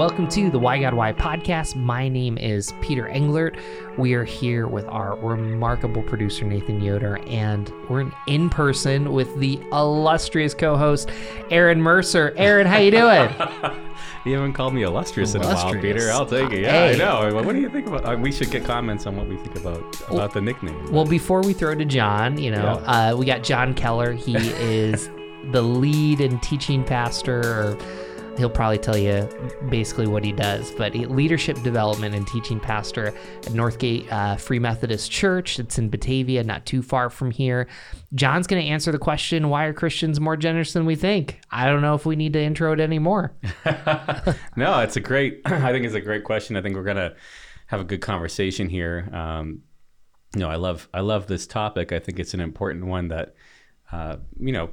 Welcome to the Why God Why podcast. My name is Peter Englert. We are here with our remarkable producer Nathan Yoder, and we're in person with the illustrious co-host Aaron Mercer. Aaron, how you doing? You haven't called me illustrious, in a while, Peter. I'll take it. Yeah, Hey. I know. What do you think about? Uh, we should get comments on what we think about about the nickname. well, before we throw to John, you know, uh, we got John Keller. He is the lead and teaching pastor, or he'll probably tell you basically what he does, but he, leadership development and teaching pastor at Northgate uh, Free Methodist Church. It's in Batavia, not too far from here. John's going to answer the question why are Christians more generous than we think? I don't know if we need to intro it anymore. no, it's a great. I think it's a great question. I think we're gonna have a good conversation here. Um, you know, I love I love this topic. I think it's an important one that uh, you know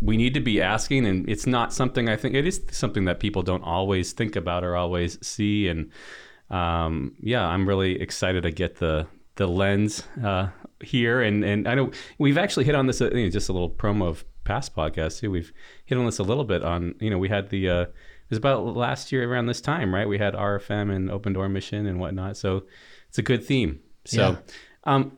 we need to be asking, and it's not something I think it is something that people don't always think about or always see. And um, yeah, I'm really excited to get the the lens uh, here, and and I know we've actually hit on this. Uh, you know, just a little promo of past podcasts too. We've hit on this a little bit on you know we had the uh, it was about last year around this time, right? We had RFM and Open Door Mission and whatnot. So it's a good theme. So. Yeah. Um,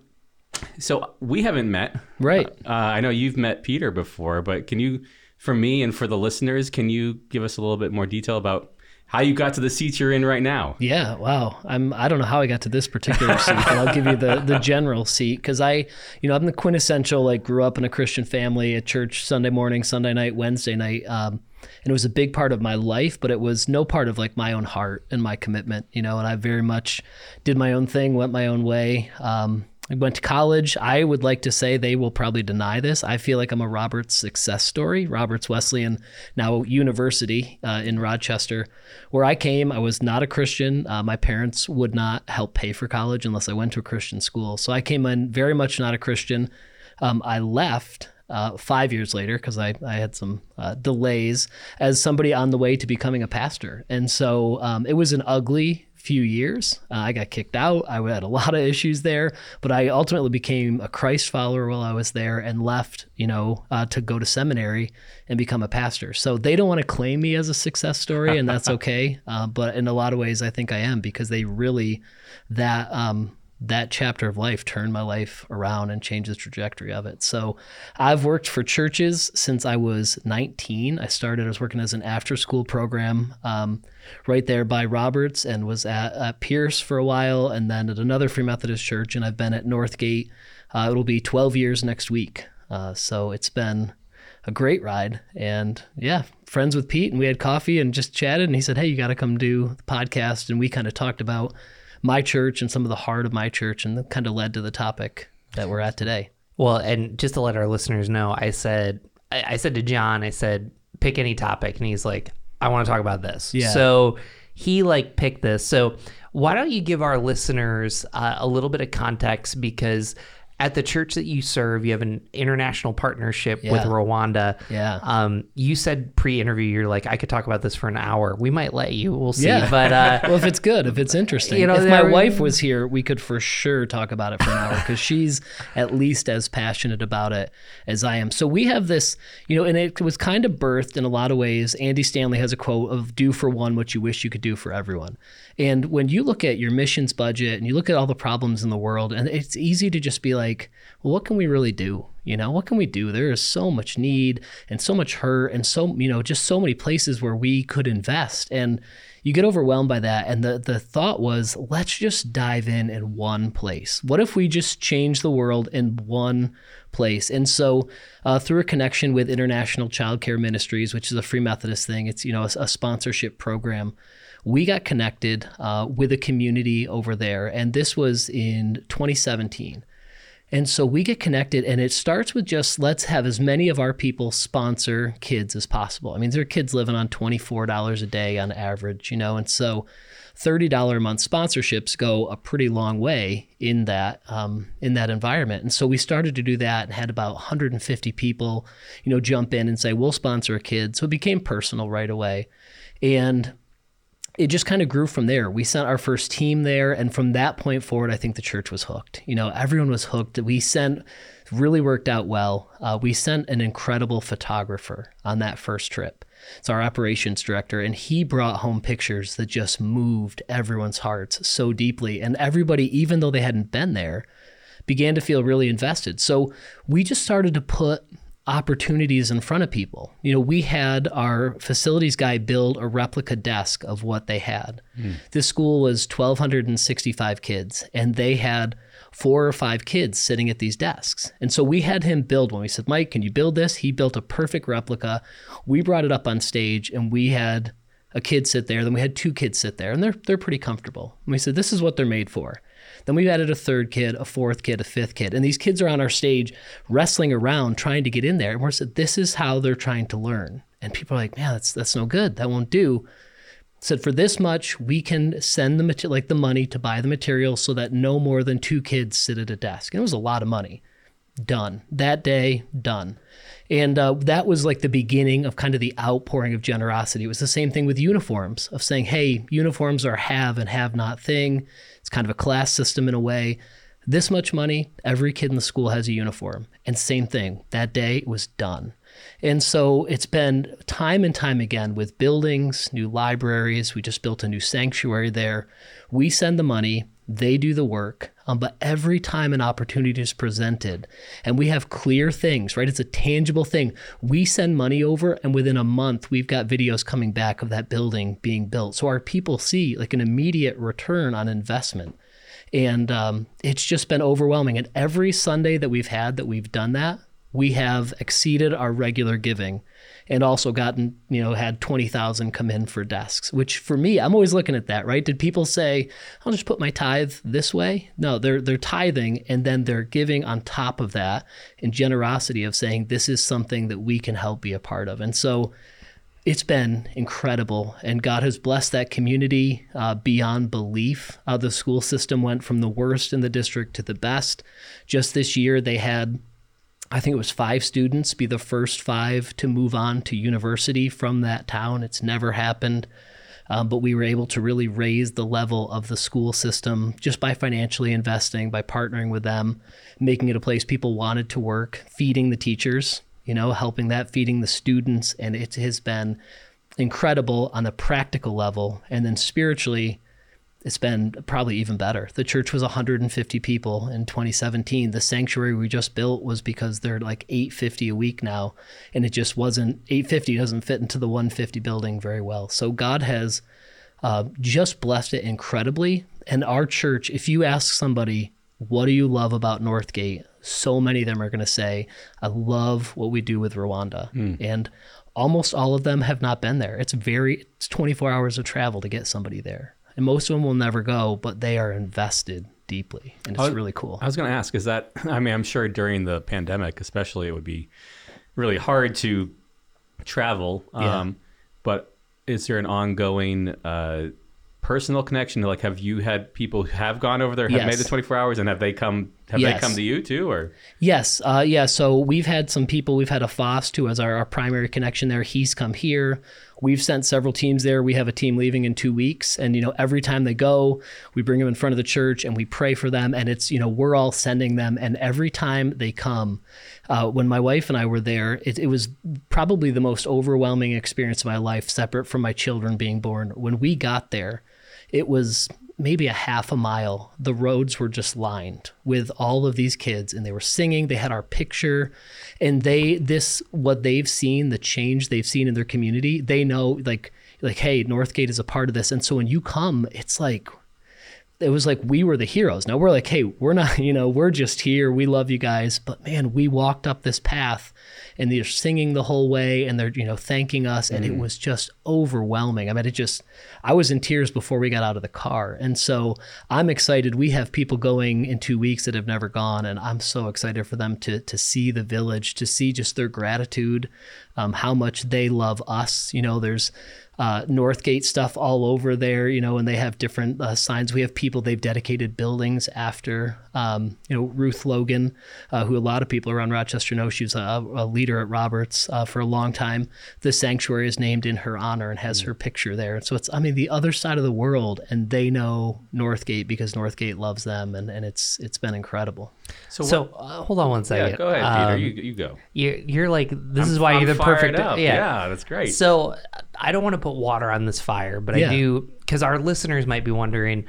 so we haven't met, Right. Uh, I know you've met Peter before, but can you, for me and for the listeners, can you give us a little bit more detail about how you got to the seat you're in right now? Yeah, wow. I'm I don't know how I got to this particular seat, but I'll give you the the general seat because I, you know, I'm the quintessential like grew up in a Christian family at church Sunday morning, Sunday night, Wednesday night, um, and it was a big part of my life, but it was no part of like my own heart and my commitment, you know. And I very much did my own thing, went my own way. Um, went to college. I would like to say they will probably deny this. I feel like I'm a Roberts success story. Roberts Wesleyan, now university uh, in Rochester, where I came. I was not a Christian. Uh, my parents would not help pay for college unless I went to a Christian school. So I came in very much not a Christian. Um, I left uh, five years later because I, I had some uh, delays as somebody on the way to becoming a pastor. And so um, it was an ugly few years. Uh, I got kicked out. I had a lot of issues there, but I ultimately became a Christ follower while I was there and left, you know, uh, to go to seminary and become a pastor. So they don't want to claim me as a success story, and that's okay. Uh, but in a lot of ways, I think I am because they really that um, that chapter of life turned my life around and changed the trajectory of it. So I've worked for churches since I was 19. I started, I was working as an after school program um, right there by Roberts and was at, at Pearce for a while and then at another Free Methodist church. And I've been at Northgate. Uh, it'll be 12 years next week. Uh, so it's been a great ride. And yeah, friends with Pete, and we had coffee and just chatted. And he said, Hey, you got to come do the podcast. And we kind of talked about my church and some of the heart of my church, and that kind of led to the topic that we're at today. Well, and just to let our listeners know, I said, I, I said to John, I said, pick any topic, and he's like, I want to talk about this. Yeah. So he like picked this. So why don't you give our listeners uh, a little bit of context because at the church that you serve, you have an international partnership with Rwanda. Yeah. Um, you said pre-interview, you're like, I could talk about this for an hour. We might let you. We'll see. Yeah. But uh, well, if it's good, if it's interesting, You know, if my there- wife was here, we could for sure talk about it for an hour because she's at least as passionate about it as I am. So we have this, you know, and it was kind of birthed in a lot of ways. Andy Stanley has a quote of "Do for one what you wish you could do for everyone." And when you look at your missions budget and you look at all the problems in the world, and it's easy to just be like, well, what can we really do? You know, what can we do? There is so much need and so much hurt and so, you know, just so many places where we could invest. And you get overwhelmed by that. And the, the thought was, let's just dive in in one place. What if we just change the world in one place? And so, uh, through a connection with International Child Care Ministries, which is a Free Methodist thing, it's, you know, a, a sponsorship program we got connected uh, with a community over there, and this was in 2017. And so we get connected, and it starts with just let's have as many of our people sponsor kids as possible. I mean, there are kids living on $24 a day on average, you know, and so $30 a month sponsorships go a pretty long way in that um, in that environment. And so we started to do that and had about 150 people, you know, jump in and say, we'll sponsor a kid. So it became personal right away. And it just kind of grew from there. We sent our first team there, and from that point forward, I think the church was hooked. You know, everyone was hooked. We sent, really worked out well. Uh, we sent an incredible photographer on that first trip. It's our operations director, and he brought home pictures that just moved everyone's hearts so deeply. And everybody, even though they hadn't been there, began to feel really invested. So we just started to put opportunities in front of people. You know, we had our facilities guy build a replica desk of what they had. Mm. This school was 1,265 kids, and they had four or five kids sitting at these desks. And so we had him build one. We said, Mike, can you build this? He built a perfect replica. We brought it up on stage, and we had a kid sit there. Then we had two kids sit there, and they're they're pretty comfortable. And we said, this is what they're made for. Then we've added a third kid, a fourth kid, a fifth kid. And these kids are on our stage wrestling around trying to get in there. And we're said, this is how they're trying to learn. And people are like, man, that's that's no good. That won't do. Said for this much, we can send the material, like the money to buy the material so that no more than two kids sit at a desk. And it was a lot of money. Done. That day, done. And uh, that was like the beginning of kind of the outpouring of generosity. It was the same thing with uniforms, of saying, hey, uniforms are have and have not thing. It's kind of a class system in a way. This much money, every kid in the school has a uniform. And same thing, that day was done. And so it's been time and time again with buildings, new libraries. We just built a new sanctuary there. We send the money, they do the work. Um, but every time an opportunity is presented and we have clear things, right? It's a tangible thing. We send money over, and within a month, we've got videos coming back of that building being built. So our people see like an immediate return on investment. And um, it's just been overwhelming. And every Sunday that we've had that we've done that, we have exceeded our regular giving and also gotten, you know, had 20,000 come in for desks, which for me, I'm always looking at that, right? Did people say, I'll just put my tithe this way? No, they're, they're tithing and then they're giving on top of that in generosity of saying, this is something that we can help be a part of. And so it's been incredible. And God has blessed that community uh, beyond belief. Uh, the school system went from the worst in the district to the best. Just this year, they had I think it was five students be the first five to move on to university from that town. It's never happened. Um, but we were able to really raise the level of the school system just by financially investing, by partnering with them, making it a place people wanted to work, feeding the teachers, you know, helping that, feeding the students. And it has been incredible on a practical level. And then spiritually, it's been probably even better. The church was 150 people in 2017. The sanctuary we just built was because they're like 850 a week now, and it just wasn't 850 doesn't fit into the 150 building very well. So God has uh, just blessed it incredibly. And our church, if you ask somebody, what do you love about Northgate? So many of them are going to say, I love what we do with Rwanda. Mm. And almost all of them have not been there. It's very, it's 24 hours of travel to get somebody there and most of them will never go, but they are invested deeply, and it's was, really cool. I was going to ask, is that? I mean, I'm sure during the pandemic, especially, it would be really hard to travel. Yeah. Um, but is there an ongoing uh, personal connection? Like, have you had people who have gone over there, have yes. made the 24 hours, and have they come? Have yes. they come to you too, or? Yes, uh, yeah. So we've had some people. We've had a Fost who has our, our primary connection there. He's come here. We've sent several teams there. We have a team leaving in two weeks, and you know every time they go, we bring them in front of the church and we pray for them. And it's you know we're all sending them, and every time they come, uh, when my wife and I were there, it, it was probably the most overwhelming experience of my life, separate from my children being born. When we got there, it was maybe a half a mile, the roads were just lined with all of these kids and they were singing. They had our picture and they, this, what they've seen, the change they've seen in their community, they know like, like, hey, Northgate is a part of this. And so when you come, it's like, it was like we were the heroes. Now we're like, hey, we're not, you know, we're just here. We love you guys. But man, we walked up this path and they're singing the whole way and they're you know thanking us and mm. it was just overwhelming i mean it just i was in tears before we got out of the car and so i'm excited we have people going in two weeks that have never gone and i'm so excited for them to to see the village to see just their gratitude um, how much they love us you know there's uh, Northgate stuff all over there, you know, and they have different uh, signs. We have people they've dedicated buildings after Um, you know, Ruth Logan, uh, who a lot of people around Rochester know, she was a, a leader at Roberts uh, for a long time. The sanctuary is named in her honor and has her picture there. And so it's, I mean, the other side of the world, and they know Northgate because Northgate loves them, and, and it's it's been incredible. So, so uh, hold on one second. Yeah, go ahead, Peter. Um, you, you go. You're, you're like, this I'm, is why I'm you're the perfect. Up. Yeah. yeah, that's great. So I don't want to put water on this fire, but yeah. I do, because our listeners might be wondering,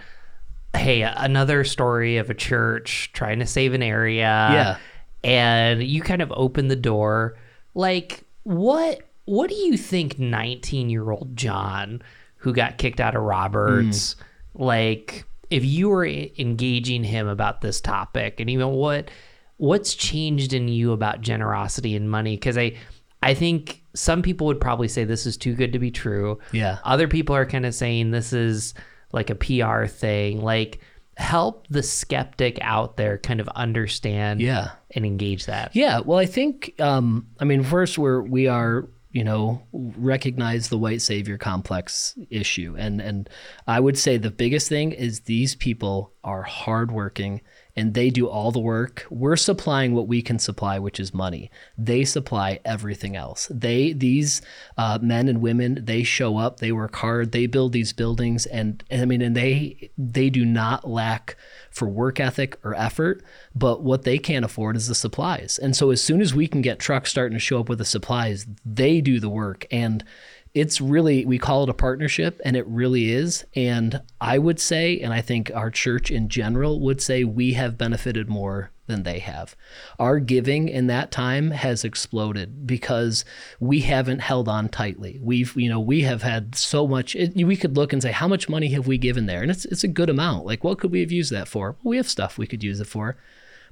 hey, another story of a church trying to save an area. Yeah. And you kind of open the door. Like, what what do you think 19 year old John, who got kicked out of Roberts, mm. like if you were engaging him about this topic and even what what's changed in you about generosity and money? Because I I think some people would probably say this is too good to be true. Yeah. Other people are kind of saying this is like a PR thing. Like help the skeptic out there kind of understand yeah. and engage that. Yeah. Well, I think um I mean first we're we are you know recognize the white savior complex issue and and I would say the biggest thing is these people are hardworking and they do all the work. We're supplying what we can supply, which is money. They supply everything else. They these uh, men and women they show up, they work hard, they build these buildings, and, and I mean, and they they do not lack for work ethic or effort. But what they can't afford is the supplies. And so as soon as we can get trucks starting to show up with the supplies, they do the work and it's really we call it a partnership and it really is. And i would say and i think our church in general would say we have benefited more than they have. Our giving in that time has exploded because we haven't held on tightly. We've you know we have had so much it, we could look and say how much money have we given there? And it's it's a good amount. Like what could we have used that for? Well, we have stuff we could use it for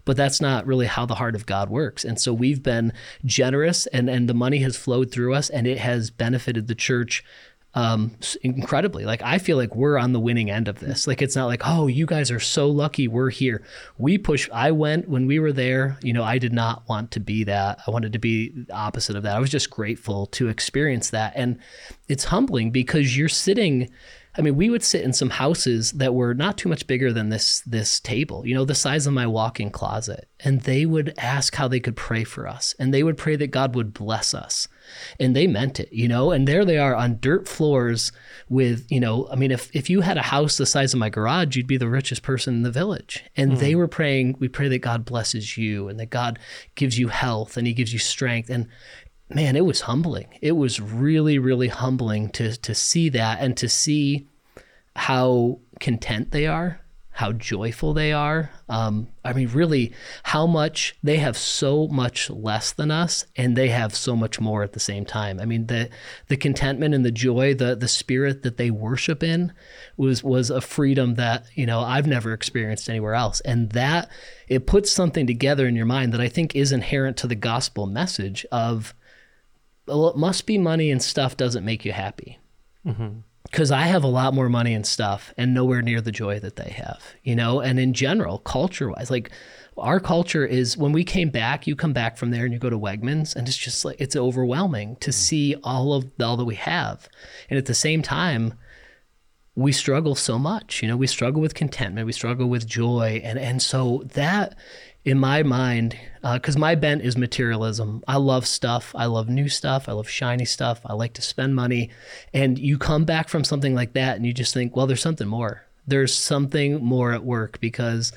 but that's not really how the heart of God works. And so we've been generous and, and the money has flowed through us and it has benefited the church um, incredibly. Like I feel like we're on the winning end of this. Like it's not like, oh, you guys are so lucky we're here. We push. I went when we were there. You know, I did not want to be that. I wanted to be the opposite of that. I was just grateful to experience that, and it's humbling because you're sitting I mean, we would sit in some houses that were not too much bigger than this this table, you know, the size of my walk-in closet. And they would ask how they could pray for us. And they would pray that God would bless us. And they meant it, you know, and there they are on dirt floors with, you know, I mean, if, if you had a house the size of my garage, you'd be the richest person in the village. And mm. they were praying, we pray that God blesses you and that God gives you health and he gives you strength. And man, it was humbling. It was really, really humbling to to see that and to see how content they are, how joyful they are. Um, I mean, really, how much they have so much less than us, and they have so much more at the same time. I mean, the the contentment and the joy, the the spirit that they worship in, was was a freedom that you know I've never experienced anywhere else, and that it puts something together in your mind that I think is inherent to the gospel message of well, it must be money and stuff doesn't make you happy. Because mm-hmm. I have a lot more money and stuff and nowhere near the joy that they have, you know? And in general, culture wise, like our culture is when we came back, you come back from there and you go to Wegmans and it's just like, it's overwhelming to mm. see all of all that we have. And at the same time, we struggle so much, you know, we struggle with contentment, we struggle with joy. And, and so that in my mind, because uh, my bent is materialism. I love stuff. I love new stuff. I love shiny stuff. I like to spend money. And you come back from something like that and you just think, well, there's something more. There's something more at work because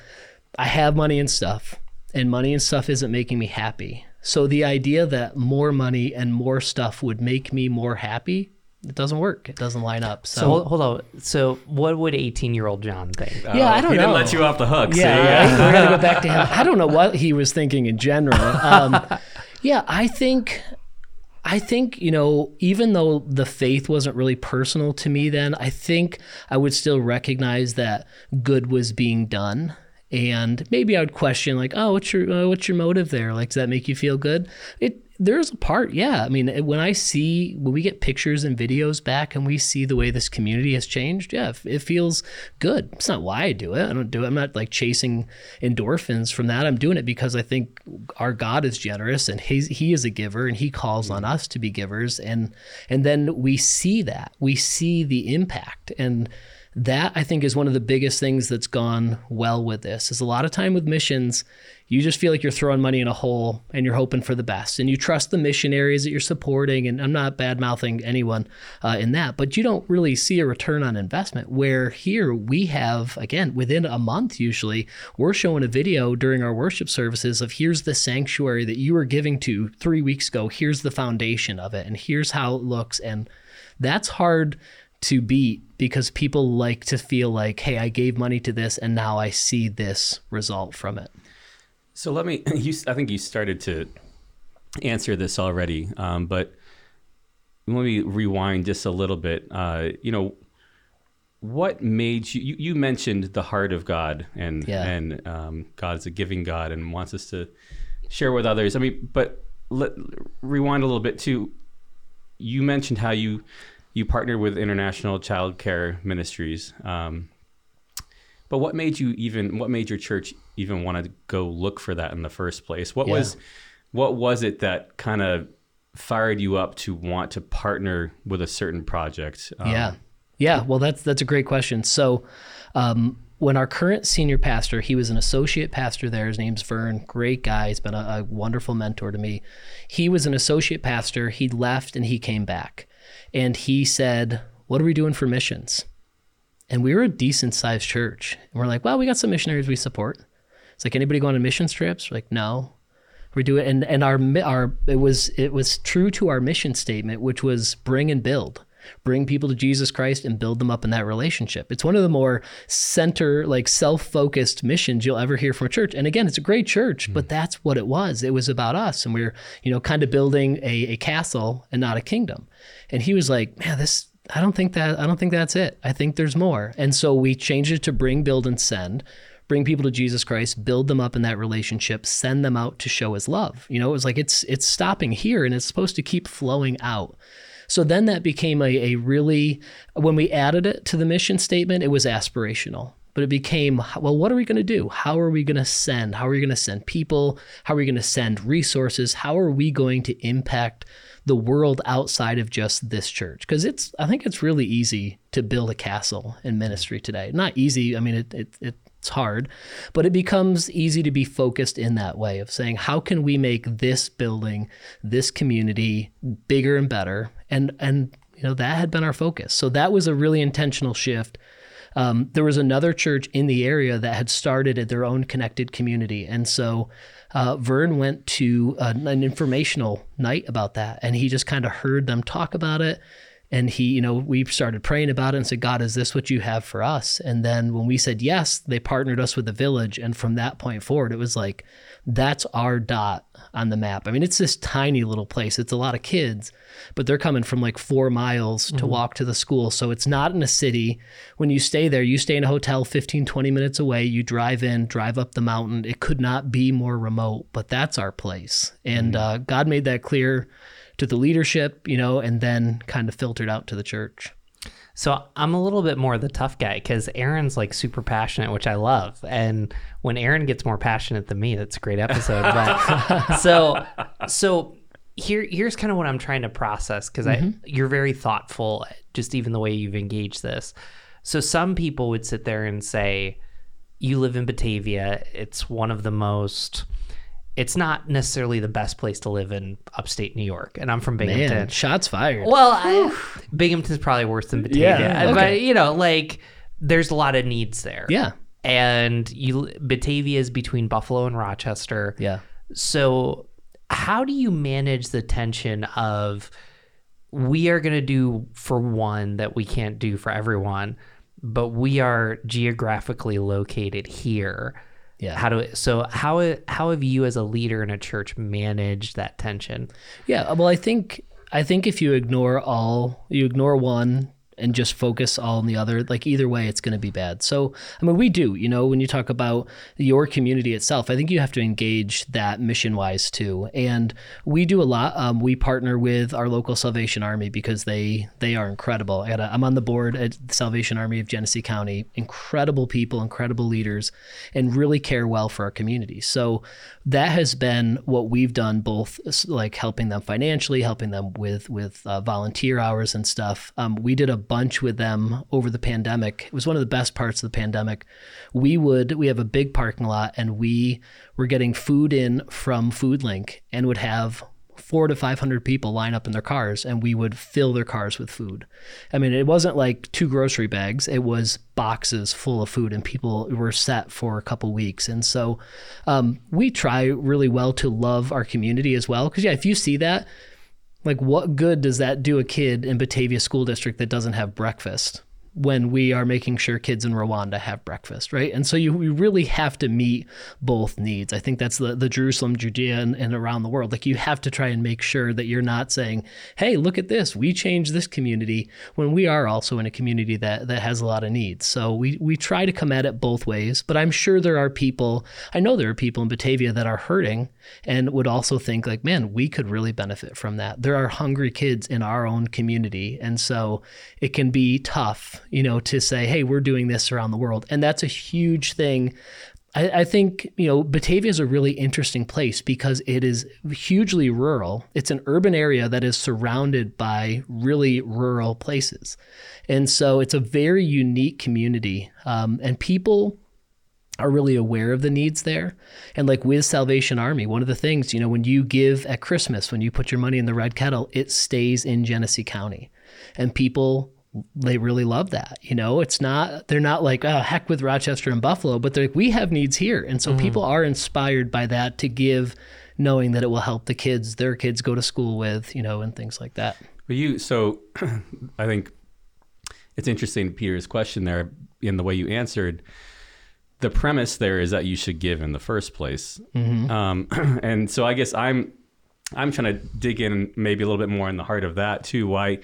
I have money and stuff, and money and stuff isn't making me happy. So the idea that more money and more stuff would make me more happy it doesn't work. It doesn't line up. So, so hold, hold, on. So what would 18 year old John think? Yeah, I don't he know. He didn't let you off the hook. Yeah, yeah. we're gonna go back to him. I don't know what he was thinking in general. Um, yeah, I think. I think, you know, even though the faith wasn't really personal to me then, I think I would still recognize that good was being done and maybe I would question like, oh, what's your uh, what's your motive there? Like, does that make you feel good? It there's a part, yeah. I mean, when I see when we get pictures and videos back, and we see the way this community has changed, yeah, it feels good. It's not why I do it. I don't do it. I'm not like chasing endorphins from that. I'm doing it because I think our God is generous, and He He is a giver, and He calls on us to be givers, and and then we see that we see the impact and that I think is one of the biggest things that's gone well with this. Is a lot of time with missions, you just feel like you're throwing money in a hole and you're hoping for the best, and you trust the missionaries that you're supporting. And I'm not bad mouthing anyone uh, in that, but you don't really see a return on investment. Where here we have again within a month usually we're showing a video during our worship services of here's the sanctuary that you were giving to three weeks ago. Here's the foundation of it, and here's how it looks, and that's hard to beat because people like to feel like, hey, I gave money to this and now I see this result from it. So let me, you, I think you started to answer this already, um, but let me rewind just a little bit. Uh, you know, what made you, you, you, mentioned the heart of God and, yeah. and um, God is a giving God and wants us to share with others. I mean, but let, rewind a little bit too. You mentioned how you you partnered with International Child Care Ministries. Um, but what made you even? What made your church even want to go look for that in the first place? What yeah. was, what was it that kind of fired you up to want to partner with a certain project? Um, yeah, yeah. Well, that's that's a great question. So. Um, when our current senior pastor, he was an associate pastor there. His name's Vern, great guy. He's been a, a, wonderful mentor to me. He was an associate pastor. He left and he came back and he said, What are we doing for missions? And we were a decent sized church. And we're like, Well, we got some missionaries we support. It's like, anybody going on mission trips? We're like, no. We do it, and and our our it was it was true to our mission statement, which was bring and build bring people to Jesus Christ and build them up in that relationship. It's one of the more center, like self focused missions you'll ever hear from a church. And again, it's a great church, mm-hmm. but that's what it was. It was about us. And we are you know, kind of building a, a castle and not a kingdom. And he was like, man, this, I don't think that, I don't think that's it. I think there's more. And so we changed it to bring, build, and send bring people to Jesus Christ, build them up in that relationship, send them out to show his love. You know, it was like it's it's stopping here and it's supposed to keep flowing out. So then that became a, a really, when we added it to the mission statement, it was aspirational but it became well what are we going to do? How are we going to send? How are we going to send people? How are we going to send resources? How are we going to impact the world outside of just this church? Because it's i think it's really easy to build a castle in ministry today. Not easy i mean it, it, it it's hard, but it becomes easy to be focused in that way of saying, how can we make this building, this community bigger and better? And, and, you know, that had been our focus. So that was a really intentional shift. Um, there was another church in the area that had started at their own connected community. And so uh, Vern went to an, an informational night about that. And he just kind of heard them talk about it and he you know we started praying about it and said god is this what you have for us? And then when we said yes they partnered us with the village. And from that point forward it was like that's our dot on the map. I mean it's this tiny little place. It's a lot of kids but they're coming from like four miles to mm-hmm. walk to the school. So it's not in a city. When you stay there you stay in a hotel 15 20 minutes away. You drive in drive up the mountain. It could not be more remote but that's our place. And mm-hmm. uh, god made that clear to the leadership, you know, and then kind of filtered out to the church. So I'm a little bit more the tough guy because Aaron's like super passionate, which I love. And when Aaron gets more passionate than me, that's a great episode. But so so here here's kind of what I'm trying to process because mm-hmm. I you're very thoughtful, just even the way you've engaged this. So some people would sit there and say, "You live in Batavia. It's one of the most." It's not necessarily the best place to live in upstate New York. And I'm from Binghamton. Man, shots fired. Well, I, Binghamton's probably worse than Batavia. Yeah, okay. But, you know, like, there's a lot of needs there. Yeah. And you Batavia is between Buffalo and Rochester. Yeah. So, how do you manage the tension of we are going to do for one that we can't do for everyone, but we are geographically located here? Yeah. How do it? so how how have you as a leader in a church managed that tension? Yeah, well I think I think if you ignore all you ignore one and just focus all on the other, like either way, it's going to be bad. So, I mean, we do, you know, when you talk about your community itself, I think you have to engage that mission wise too. And we do a lot. Um, we partner with our local Salvation Army because they they are incredible. I am on the board at Salvation Army of Genesee County. Incredible people, incredible leaders, and really care well for our community. So that has been what we've done, both like helping them financially, helping them with with uh, volunteer hours and stuff. Um, we did a bunch with them over the pandemic. It was one of the best parts of the pandemic. We would we have a big parking lot and we were getting food in from FoodLink and would have four to 500 people line up in their cars and we would fill their cars with food. I mean, it wasn't like two grocery bags, it was boxes full of food and people were set for a couple weeks. And so um, we try really well to love our community as well. Because, yeah, if you see that, like what good does that do a kid in Batavia School District that doesn't have breakfast? when we are making sure kids in Rwanda have breakfast, right? And so you, you really have to meet both needs. I think that's the, the Jerusalem, Judea, and, and around the world. Like you have to try and make sure that you're not saying, hey, look at this, we changed this community when we are also in a community that, that has a lot of needs. So we, we try to come at it both ways, but I'm sure there are people, I know there are people in Batavia that are hurting and would also think like, man, we could really benefit from that. There are hungry kids in our own community. And so it can be tough you know, to say, hey, we're doing this around the world. And that's a huge thing. I, I think, you know, Batavia is a really interesting place because it is hugely rural. It's an urban area that is surrounded by really rural places. And so it's a very unique community. Um, and people are really aware of the needs there. And like with Salvation Army, one of the things, you know, when you give at Christmas, when you put your money in the red kettle, it stays in Genesee County. And people they really love that. You know, it's not, they're not like, oh, heck with Rochester and Buffalo, but they're like, we have needs here. And so mm-hmm. people are inspired by that to give, knowing that it will help the kids, their kids go to school with, you know, and things like that. But you, so I think it's interesting, Peter's question there in the way you answered. The premise there is that you should give in the first place. Mm-hmm. Um, and so I guess I'm, I'm trying to dig in maybe a little bit more in the heart of that too. Why,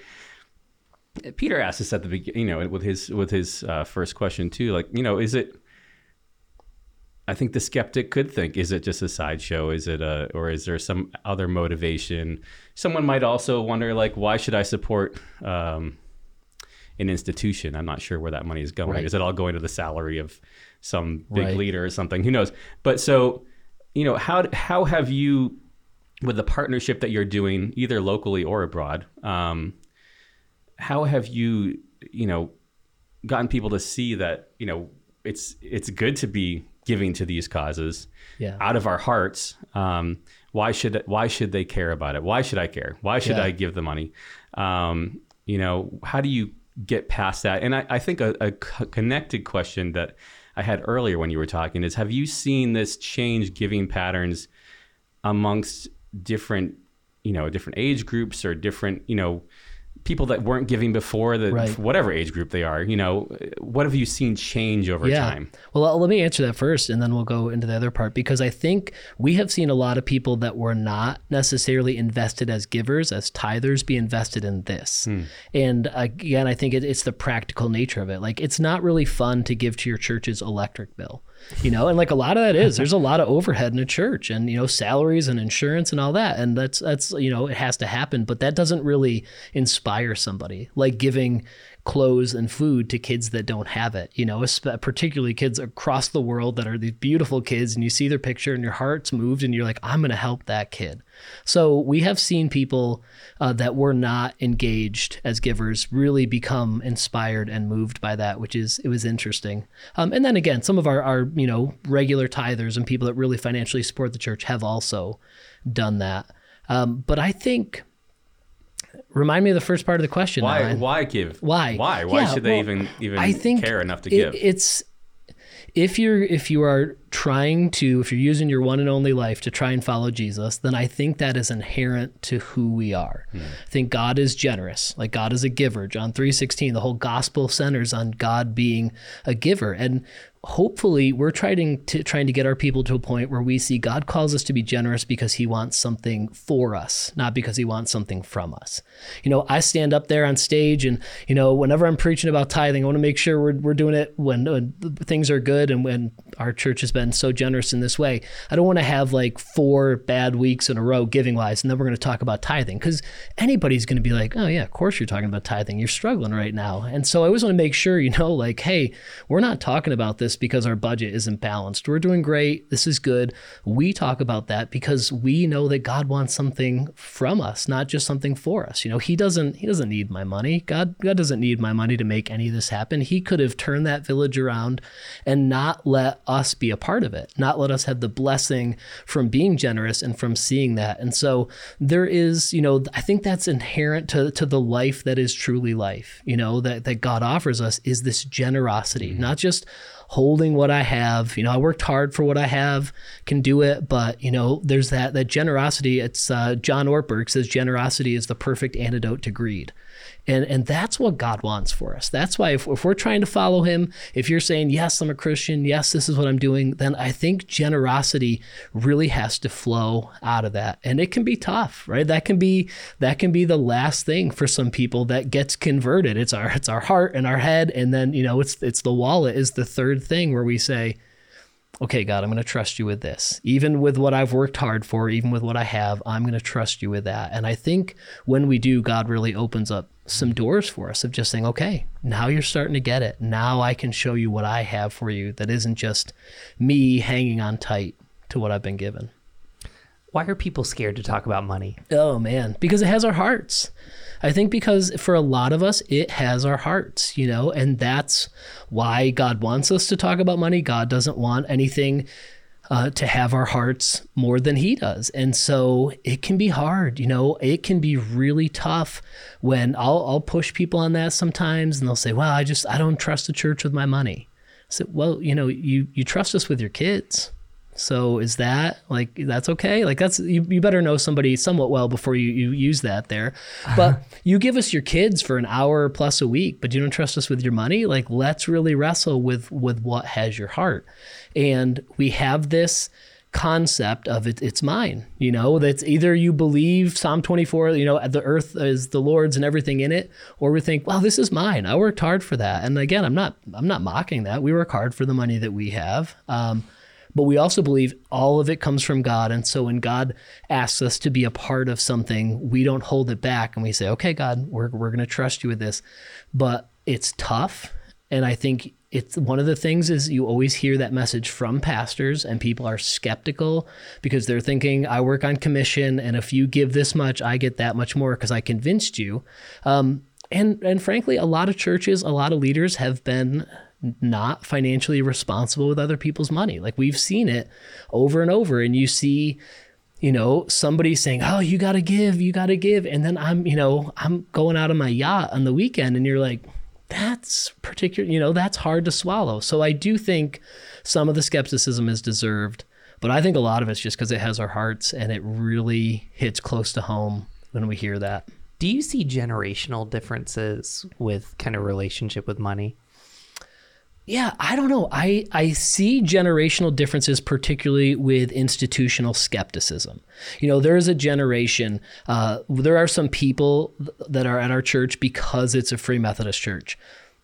Peter asked us at the beginning, you know, with his with his uh, first question too. Like, you know, is it? I think the skeptic could think, is it just a sideshow? Is it a, or is there some other motivation? Someone might also wonder, like, why should I support um, an institution? I'm not sure where that money is going. Right. Is it all going to the salary of some big right. leader or something? Who knows? But so, you know, how how have you, with the partnership that you're doing, either locally or abroad? Um, how have you, you know, gotten people to see that, you know, it's it's good to be giving to these causes yeah. out of our hearts. Um, why should why should they care about it? Why should I care? Why should yeah. I give the money? Um, you know, how do you get past that? And I, I think a, a connected question that I had earlier when you were talking is: Have you seen this change giving patterns amongst different, you know, different age groups or different, you know, people that weren't giving before the right. whatever age group they are you know what have you seen change over yeah. time well let me answer that first and then we'll go into the other part because i think we have seen a lot of people that were not necessarily invested as givers as tithers be invested in this hmm. and again i think it, it's the practical nature of it like it's not really fun to give to your church's electric bill you know and like a lot of that is there's a lot of overhead in a church and you know salaries and insurance and all that. And that's that's you know it has to happen but that doesn't really inspire somebody. Like giving clothes and food to kids that don't have it you know particularly kids across the world that are these beautiful kids and you see their picture and your heart's moved and you're like i'm going to help that kid so we have seen people uh, that were not engaged as givers really become inspired and moved by that, which is it was interesting. Um, and then again, some of our, our you know regular tithers and people that really financially support the church have also done that. Um, but I think remind me of the first part of the question. Why? Why give? Why? Why? Why yeah, should they well, even even I think care enough to it, give? It's if you're if you are trying to if you're using your one and only life to try and follow Jesus, then I think that is inherent to who we are. Mm. I think God is generous, like God is a giver. John 3:16, the whole gospel centers on God being a giver. And hopefully we're trying to trying to get our people to a point where we see God calls us to be generous because he wants something for us, not because he wants something from us. You know, I stand up there on stage and, you know, whenever I'm preaching about tithing, I want to make sure we're, we're doing it when, when things are good and when our church has been so generous in this way. I don't want to have like four bad weeks in a row giving wise, and then we're going to talk about tithing because anybody's going to be like, oh, yeah, of course you're talking about tithing. You're struggling right now. And so I always want to make sure, you know, like, hey, we're not talking about this because our budget isn't balanced. We're doing great. This is good. We talk about that because we know that God wants something from us, not just something for us. You know, He doesn't He doesn't need my money. God God doesn't need my money to make any of this happen. He could have turned that village around and not let us be a part of it, not let us have the blessing from being generous and from seeing that. And so there is, you know, I think that's inherent to, to the life that is truly life, you know, that, that God offers us is this generosity, mm-hmm. not just holding what I have. You know, I worked hard for what I have, can do it, but you know, there's that that generosity. It's uh, John Ortberg says generosity is the perfect antidote to greed. And, and that's what God wants for us. That's why if, if we're trying to follow Him, if you're saying, Yes, I'm a Christian, yes, this is what I'm doing, then I think generosity really has to flow out of that. And it can be tough, right? That can be that can be the last thing for some people that gets converted. It's our it's our heart and our head, and then you know it's it's the wallet is the third thing where we say, okay, God, I'm going to trust you with this. Even with what I've worked hard for, even with what I have, I'm going to trust you with that. And I think when we do, God really opens up some doors for us of just saying, okay, now you're starting to get it. Now I can show you what I have for you that isn't just me hanging on tight to what I've been given. Why are people scared to talk about money? Oh, man, because it has our hearts. I think because for a lot of us, it has our hearts, you know, and that's why God wants us to talk about money. God doesn't want anything uh, to have our hearts more than He does. And so it can be hard, you know, it can be really tough when I'll, I'll push people on that sometimes and they'll say, well, I just, I don't trust the church with my money. I said, well, you know, you, you trust us with your kids so is that like that's okay? Like that's you, you better know somebody somewhat well before you, you use that there. But you give us your kids for an hour plus a week, but you don't trust us with your money. Like let's really wrestle with with what has your heart. And we have this concept of it it's mine you know that's either you believe psalm 24 you know the earth is the lord's and everything in it or we think well this is mine i worked hard for that and again i'm not i'm not mocking that we work hard for the money that we have um, but we also believe all of it comes from God. And so when God asks us to be a part of something, we don't hold it back and we say, okay, God, we're, we're going to trust you with this. But it's tough. And I think it's one of the things is you always hear that message from pastors and people are skeptical because they're thinking i work on commission and if you give this much i get that much more because i convinced you um, and and frankly a lot of churches a lot of leaders have been not financially responsible with other people's money. Like we've seen it over and over. And you see, you know, somebody saying, Oh, you got to give, you got to give. And then I'm, you know, I'm going out on my yacht on the weekend and you're like, that's particular, you know, that's hard to swallow. So I do think some of the skepticism is deserved, but I think a lot of it's just because it has our hearts and it really hits close to home when we hear that. Do you see generational differences with kind of relationship with money? Yeah, I don't know. I, I see generational differences, particularly with institutional skepticism. You know, there is a generation, uh, there are some people that are at our church because it's a Free Methodist church,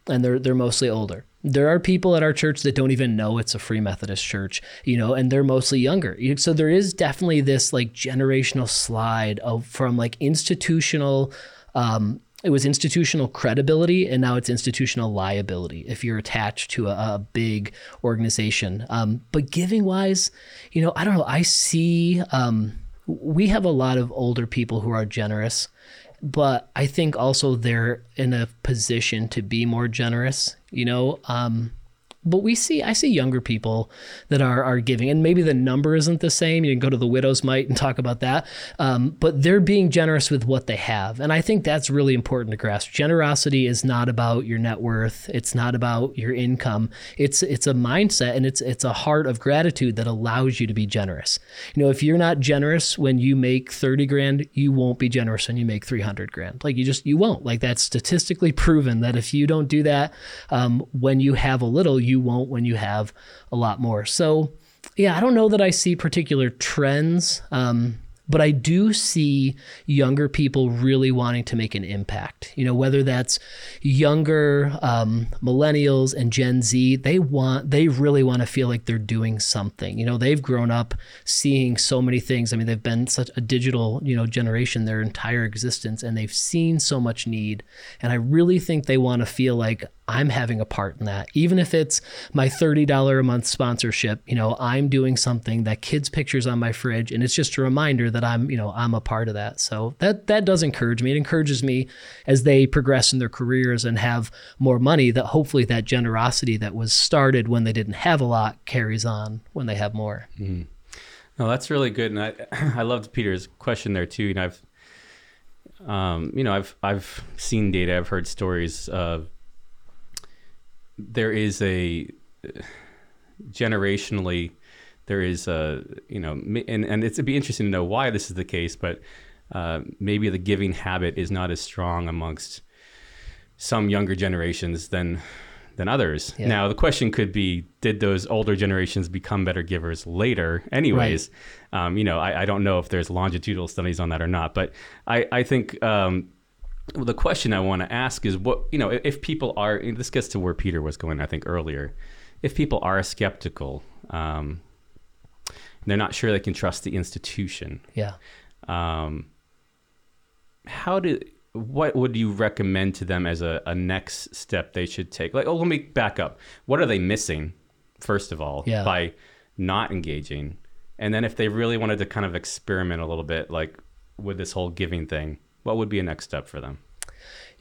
and they're, they're mostly older. There are people at our church that don't even know it's a Free Methodist church, you know, and they're mostly younger. So there is definitely this like generational slide of from like institutional um, it was institutional credibility and now it's institutional liability if you're attached to a, a big organization. Um, but giving wise, you know, I don't know. I see um, we have a lot of older people who are generous, but I think also they're in a position to be more generous. You know, um, but we see I see younger people that are are giving, and maybe the number isn't the same. You can go to the widow's mite and talk about that, um, but they're being generous with what they have, and I think that's really important to grasp. Generosity is not about your net worth. It's not about your income. It's it's a mindset, and it's it's a heart of gratitude that allows you to be generous. You know, if you're not generous when you make thirty grand, you won't be generous when you make three hundred grand. Like you just you won't. Like that's statistically proven that if you don't do that um, when you have a little, you you won't when you have a lot more. So, yeah, I don't know that I see particular trends. Um, but I do see younger people really wanting to make an impact. You know, whether that's younger um, millennials and Gen Z, they want, they really want to feel like they're doing something. You know, they've grown up seeing so many things. I mean, they've been such a digital, you know, generation their entire existence, and they've seen so much need. And I really think they want to feel like I'm having a part in that. Even if it's my $30 a month sponsorship, you know, I'm doing something that kids pictures on my fridge and it's just a reminder that I'm, you know, I'm a part of that. So that that does encourage me. It encourages me as they progress in their careers and have more money that hopefully that generosity that was started when they didn't have a lot carries on when they have more. Mm-hmm. No, that's really good. And I I loved Peter's question there too. You know, I've um, you know, I've I've seen data, I've heard stories of there is a generationally there is a you know and and it's, it'd be interesting to know why this is the case but uh, maybe the giving habit is not as strong amongst some younger generations than than others. Yeah. Now the question could be, did those older generations become better givers later? Anyways, right. um, you know, I, I, don't know if there's longitudinal studies on that or not, but I, I think um, well, the question I want to ask is what you know if people are this gets to where Peter was going I think earlier if people are skeptical um, they're not sure they can trust the institution. Yeah. Um, how do what would you recommend to them as a, a next step they should take? Like oh let me back up. What are they missing first of all yeah. by not engaging? And then if they really wanted to kind of experiment a little bit like with this whole giving thing what would be a next step for them?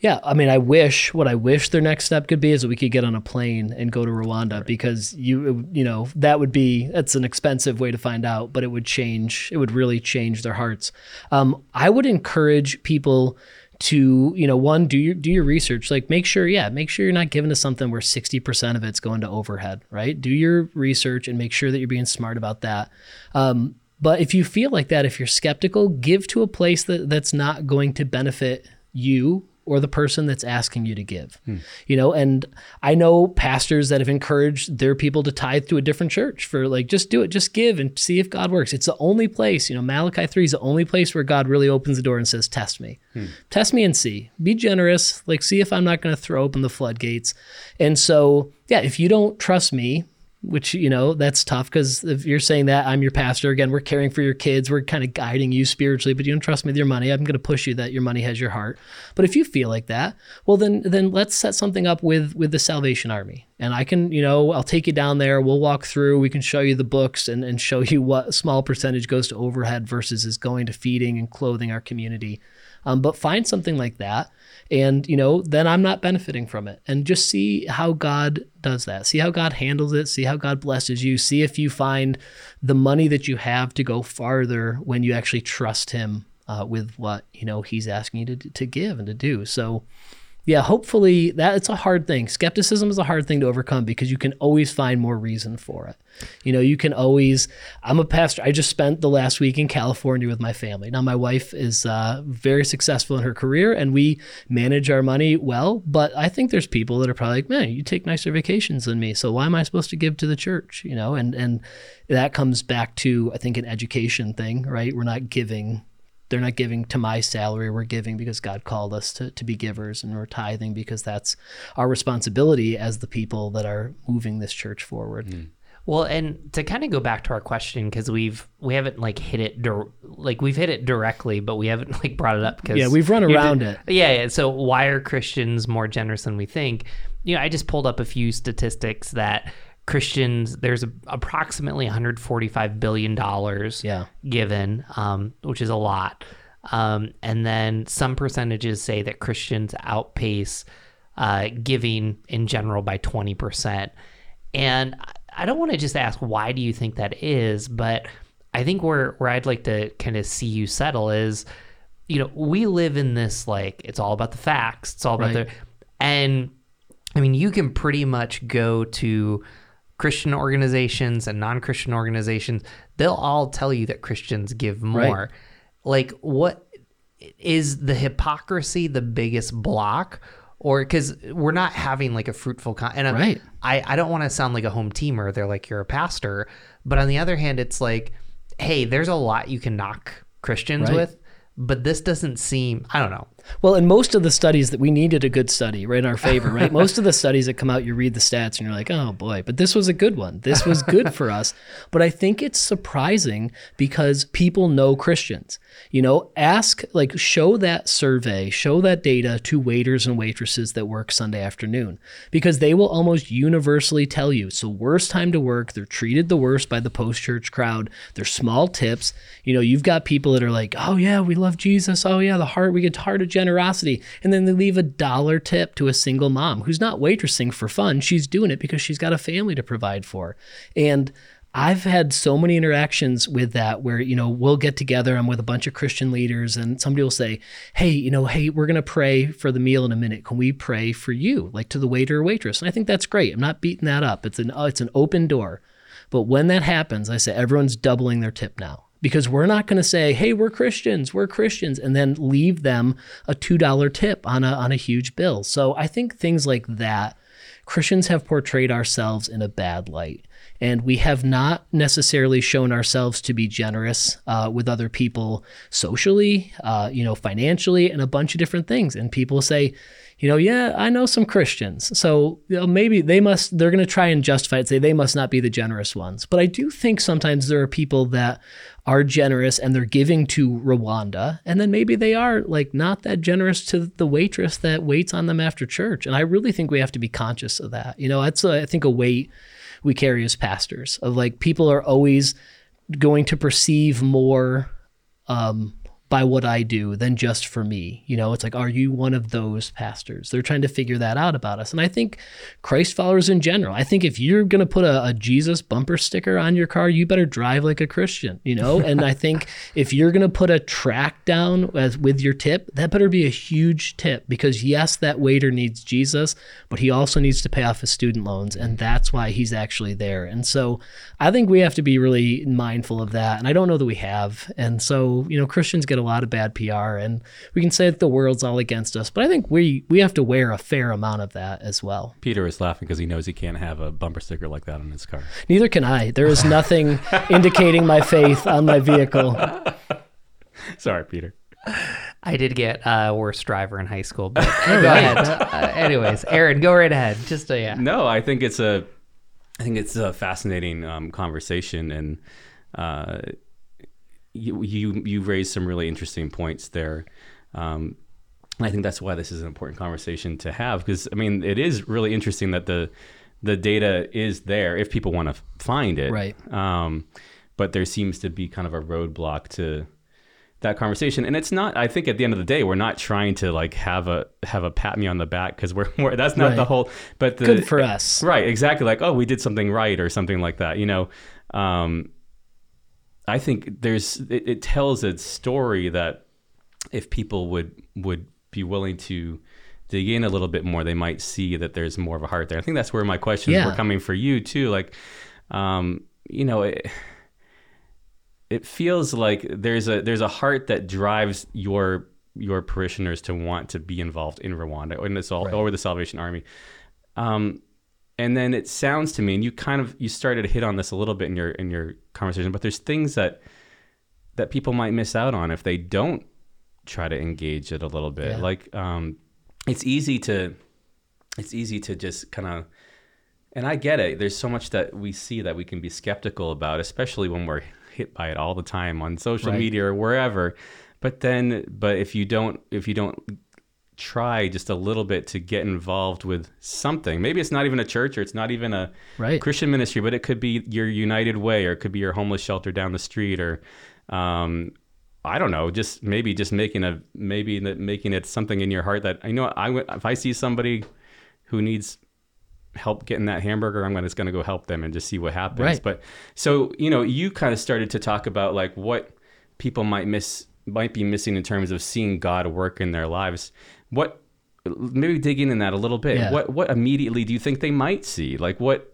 Yeah, I mean, I wish what I wish their next step could be is that we could get on a plane and go to Rwanda right. because you you know that would be that's an expensive way to find out, but it would change. It would really change their hearts. Um, I would encourage people to you know one do your do your research like make sure yeah make sure you're not giving to something where 60% of it's going to overhead right do your research and make sure that you're being smart about that um, but if you feel like that, if you're skeptical, give to a place that, that's not going to benefit you or the person that's asking you to give. Hmm. You know, and I know pastors that have encouraged their people to tithe to a different church for like just do it, just give and see if God works. It's the only place, you know, Malachi 3 is the only place where God really opens the door and says, "Test me." Hmm. Test me and see. Be generous, like see if I'm not going to throw open the floodgates. And so, yeah, if you don't trust me, which you know that's tough because if you're saying that i'm your pastor again we're caring for your kids we're kind of guiding you spiritually but you don't trust me with your money i'm going to push you that your money has your heart. But if you feel like that well then then let's set something up with with the salvation army. And i can you know i'll take you down there we'll walk through we can show you the books and, and show you what small percentage goes to overhead versus is going to feeding and clothing our community. Um, but find something like that and you know then i'm not benefiting from it. And just see how god does that. See how god handles it. See how god blesses you. See if you find the money that you have to go farther when you actually trust him uh, with what you know he's asking you to, to give and to do. So yeah, hopefully that it's a hard thing. Skepticism is a hard thing to overcome because you can always find more reason for it. You know, you can always. I'm a pastor. I just spent the last week in California with my family. Now, my wife is uh, very successful in her career, and we manage our money well. But I think there's people that are probably like, "Man, you take nicer vacations than me, so why am I supposed to give to the church?" You know, and and that comes back to I think an education thing, right? We're not giving they're not giving to my salary. We're giving because God called us to, to be givers, and we're tithing because that's our responsibility as the people that are moving this church forward. Mm. Well, and to kind of go back to our question because we've we haven't like hit it di- like we've hit it directly, but we haven't like brought it up because yeah, we've run around it. Yeah, yeah. So why are Christians more generous than we think? You know, I just pulled up a few statistics that Christians, there's a, approximately 145 billion dollars yeah. given, um, which is a lot. Um, and then some percentages say that Christians outpace uh, giving in general by 20%. And I don't want to just ask why do you think that is, but I think where where I'd like to kind of see you settle is, you know, we live in this like it's all about the facts, it's all about right. the, and I mean you can pretty much go to Christian organizations and non-Christian organizations, they'll all tell you that Christians give more. Right. Like what is the hypocrisy the biggest block or because we're not having like a fruitful con- and right. I, I don't want to sound like a home teamer they're like you're a pastor but on the other hand it's like hey there's a lot you can knock Christians Right. with. But this doesn't seem. I don't know. Well, in most of the studies that we needed a good study, right, in our favor, right? most of the studies that come out, you read the stats and you're like, oh boy, but this was a good one. This was good for us. But I think it's surprising because people know Christians. You know, ask, like, show that survey, show that data to waiters and waitresses that work Sunday afternoon because they will almost universally tell you it's the worst time to work. They're treated the worst by the post church crowd. They're small tips. You know, you've got people that are like, oh yeah, we love Jesus. Oh yeah, the heart, we get heart of generosity. And then they leave a dollar tip to a single mom who's not waitressing for fun. She's doing it because she's got a family to provide for. And I've had so many interactions with that where, you know, we'll get together. I'm with a bunch of Christian leaders, and somebody will say, Hey, you know, hey, we're going to pray for the meal in a minute. Can we pray for you, like to the waiter or waitress? And I think that's great. I'm not beating that up. It's an, uh, it's an open door. But when that happens, I say everyone's doubling their tip now because we're not going to say, "Hey, we're Christians, we're Christians," and then leave them a two dollar tip on a on a huge bill. So I think things like that, Christians have portrayed ourselves in a bad light, and we have not necessarily shown ourselves to be generous uh, with other people socially, uh, you know, financially, and a bunch of different things. And people say, you know, yeah, I know some Christians. So you know, maybe they must, they're going to try and justify it, say they must not be the generous ones. But I do think sometimes there are people that are generous and they're giving to Rwanda. And then maybe they are like not that generous to the waitress that waits on them after church. And I really think we have to be conscious of that. You know, that's, a, I think, a weight we carry as pastors. Of like people are always going to perceive more um, by what I do than just for me. You know, it's like, are you one of those pastors? They're trying to figure that out about us. And I think Christ followers in general, I think if you're going to put a, a Jesus bumper sticker on your car, you better drive like a Christian, you know? and I think if you're going to put a tract down as, with your tip, that better be a huge tip because yes, that waiter needs Jesus, but he also needs to pay off his student loans. And that's why he's actually there. And so I think we have to be really mindful of that. And I don't know that we have. And so, you know, Christians get a lot of bad PR and we can say that the world's all against us, but I think we we have to wear a fair amount of that as well. Peter is laughing because he knows he can't have a bumper sticker like that on his car. Neither can I. There is nothing indicating my faith on my vehicle. Sorry, Peter. I did get uh, worst driver in high school, but go ahead. Uh, anyways, Aaron, go right ahead. Just uh, yeah. No, I think it's a, I think it's a fascinating um, conversation, and uh, you you you raised some really interesting points there. Um, and I think that's why this is an important conversation to have because I mean it is really interesting that the the data is there if people want to find it, Right. Um, but there seems to be kind of a roadblock to that conversation and it's not i think at the end of the day we're not trying to like have a have a pat me on the back because we're, we're that's not the whole but the Good for us. right exactly like oh we did something right or something like that you know um i think there's it, it tells a story that if people would would be willing to dig in a little bit more they might see that there's more of a heart there i think that's where my questions Yeah. were coming for you too like um you know it, it feels like there's a there's a heart that drives your your parishioners to want to be involved in Rwanda or in the Sal- Right. or the Salvation Army. Um, and then it sounds to me, and you kind of you started to hit on this a little bit in your in your conversation, but there's things that that people might miss out on if they don't try to engage it a little bit. Yeah. Like um, it's easy to it's easy to just kind of and I get it. There's so much that we see that we can be skeptical about, especially when we're hit by it all the time on social Right. media or wherever. But then, but if you don't, if you don't try just a little bit to get involved with something, maybe it's not even a church or it's not even a Right. Christian ministry, but it could be your United Way or it could be your homeless shelter down the street or, um, I don't know, just maybe just making a maybe that making it something in your heart that I know I if I see somebody who needs help getting that hamburger, I'm just gonna go help them and just see what happens. Right. But so you know, you kind of started to talk about like what people might miss might be missing in terms of seeing God work in their lives. What maybe dig in in that a little bit. Yeah. What what immediately do you think they might see? Like what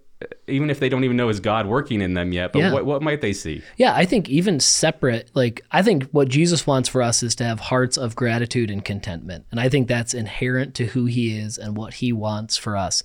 even if they don't even know is God working in them yet, but Yeah. what, what might they see? Yeah, I think even separate, like, I think what Jesus wants for us is to have hearts of gratitude and contentment. And I think that's inherent to who he is and what he wants for us.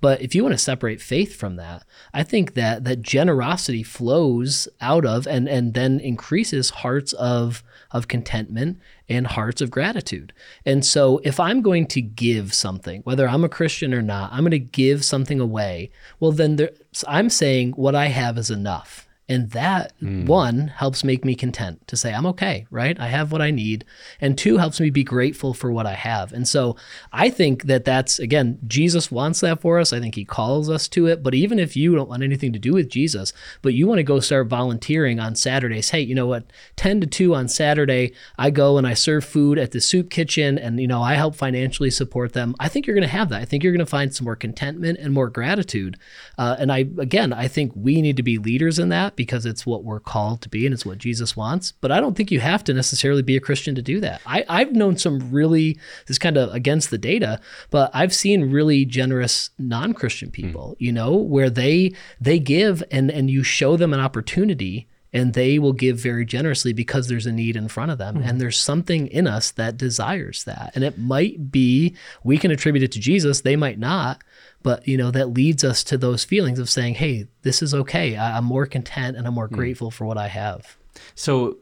But if you want to separate faith from that, I think that that generosity flows out of and and then increases hearts of of contentment and hearts of gratitude. And so if I'm going to give something, whether I'm a Christian or not, I'm going to give something away, well then there, I'm saying what I have is enough. And that one helps make me content to say, I'm okay, right? I have what I need. And two helps me be grateful for what I have. And so I think that that's, again, Jesus wants that for us. I think he calls us to it. But even if you don't want anything to do with Jesus, but you want to go start volunteering on Saturdays, hey, you know what? 10 to 2 on Saturday, I go and I serve food at the soup kitchen and, you know, I help financially support them. I think you're going to have that. I think you're going to find some more contentment and more gratitude. Uh, and I, again, I think we need to be leaders in that because it's what we're called to be and it's what Jesus wants. But I don't think you have to necessarily be a Christian to do that. I, I've known some really, this is kind of against the data, but I've seen really generous non-Christian hmm. people, you know, where they they give and and you show them an opportunity and they will give very generously because there's a need in front of them hmm. and there's something in us that desires that and it might be we can attribute it to jesus they might not but you know that leads us to those feelings of saying hey this is okay I- i'm more content and i'm more hmm. grateful for what i have So,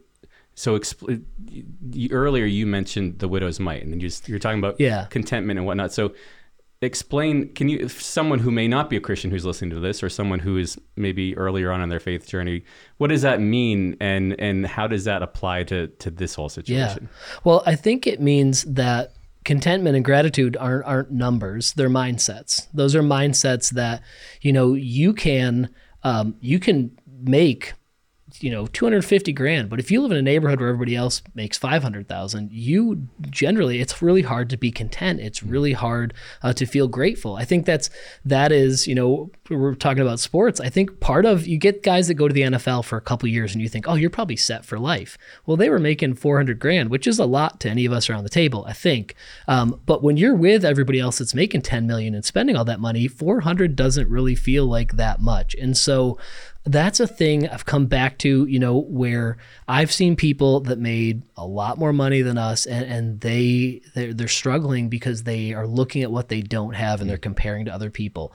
so expl- you, earlier you mentioned the widow's mite, and then you just, you're talking about Yeah. contentment and whatnot. So, explain. Can you, if someone who may not be a Christian who's listening to this, or someone who is maybe earlier on in their faith journey, what does that mean, and and how does that apply to to this whole Yeah. situation? Well, I think it means that contentment and gratitude aren't aren't numbers; they're mindsets. Those are mindsets that you know you can um, you can make you know 250 grand. But if you live in a neighborhood where everybody else makes 500,000 you generally it's really hard to be content. It's really hard uh, to feel grateful. I think that's that is you know we're talking about sports. I think part of you get guys that go to the NFL for a couple years and you think oh you're probably set for life. Well they were making 400 grand which is a lot to any of us around the table i think. Um, but when you're with everybody else that's making 10 million and spending all that money 400 doesn't really feel like that much. And so that's a thing I've come back to, you know, where I've seen people that made a lot more money than us and, and they they're, they're struggling because they are looking at what they don't have and they're mm. comparing to other people.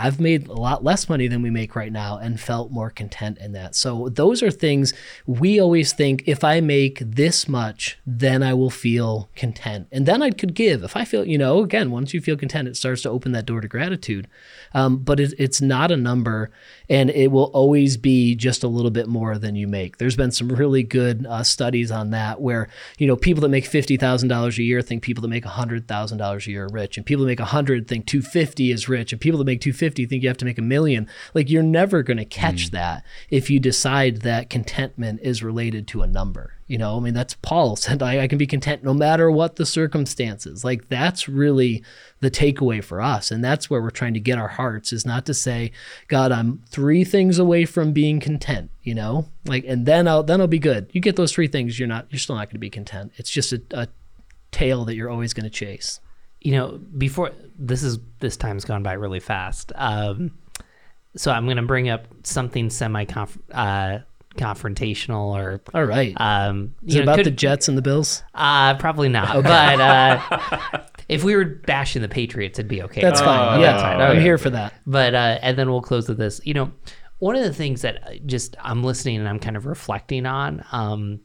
I've made a lot less money than we make right now and felt more content in that. So those are things we always think if I make this much, then I will feel content. And then I could give. If I feel, you know, again, once you feel content, it starts to open that door to gratitude. Um, but it, it's not a number and it will always be just a little bit more than you make. There's been some really good uh, studies on that where, you know, people that make $50,000 a year think people that make $100,000 a year are rich and people that make 100 think 250 is rich and people that make 250 think you have to make a million. Like you're never going to catch mm. that if you decide that contentment is related to a number. You know, I mean, that's Paul said, I, I can be content no matter what the circumstances. Like, that's really the takeaway for us. And that's where we're trying to get our hearts is not to say, God, I'm three things away from being content, you know, like, and then I'll, then I'll be good. You get those three things, you're not, you're still not going to be content. It's just a, a tail that you're always going to chase. You know, before this is this time's gone by really fast. Um, so I'm going to bring up something semi uh, confrontational or All right. um, is you it know, about could- the Jets and the Bills? Uh, probably not. But uh, if we were bashing the Patriots, it'd be okay. That's fine. Oh, yeah. that's fine. I'm Okay. here for that. But uh, and then we'll close with this. You know, one of the things that just I'm listening and I'm kind of reflecting on. Um,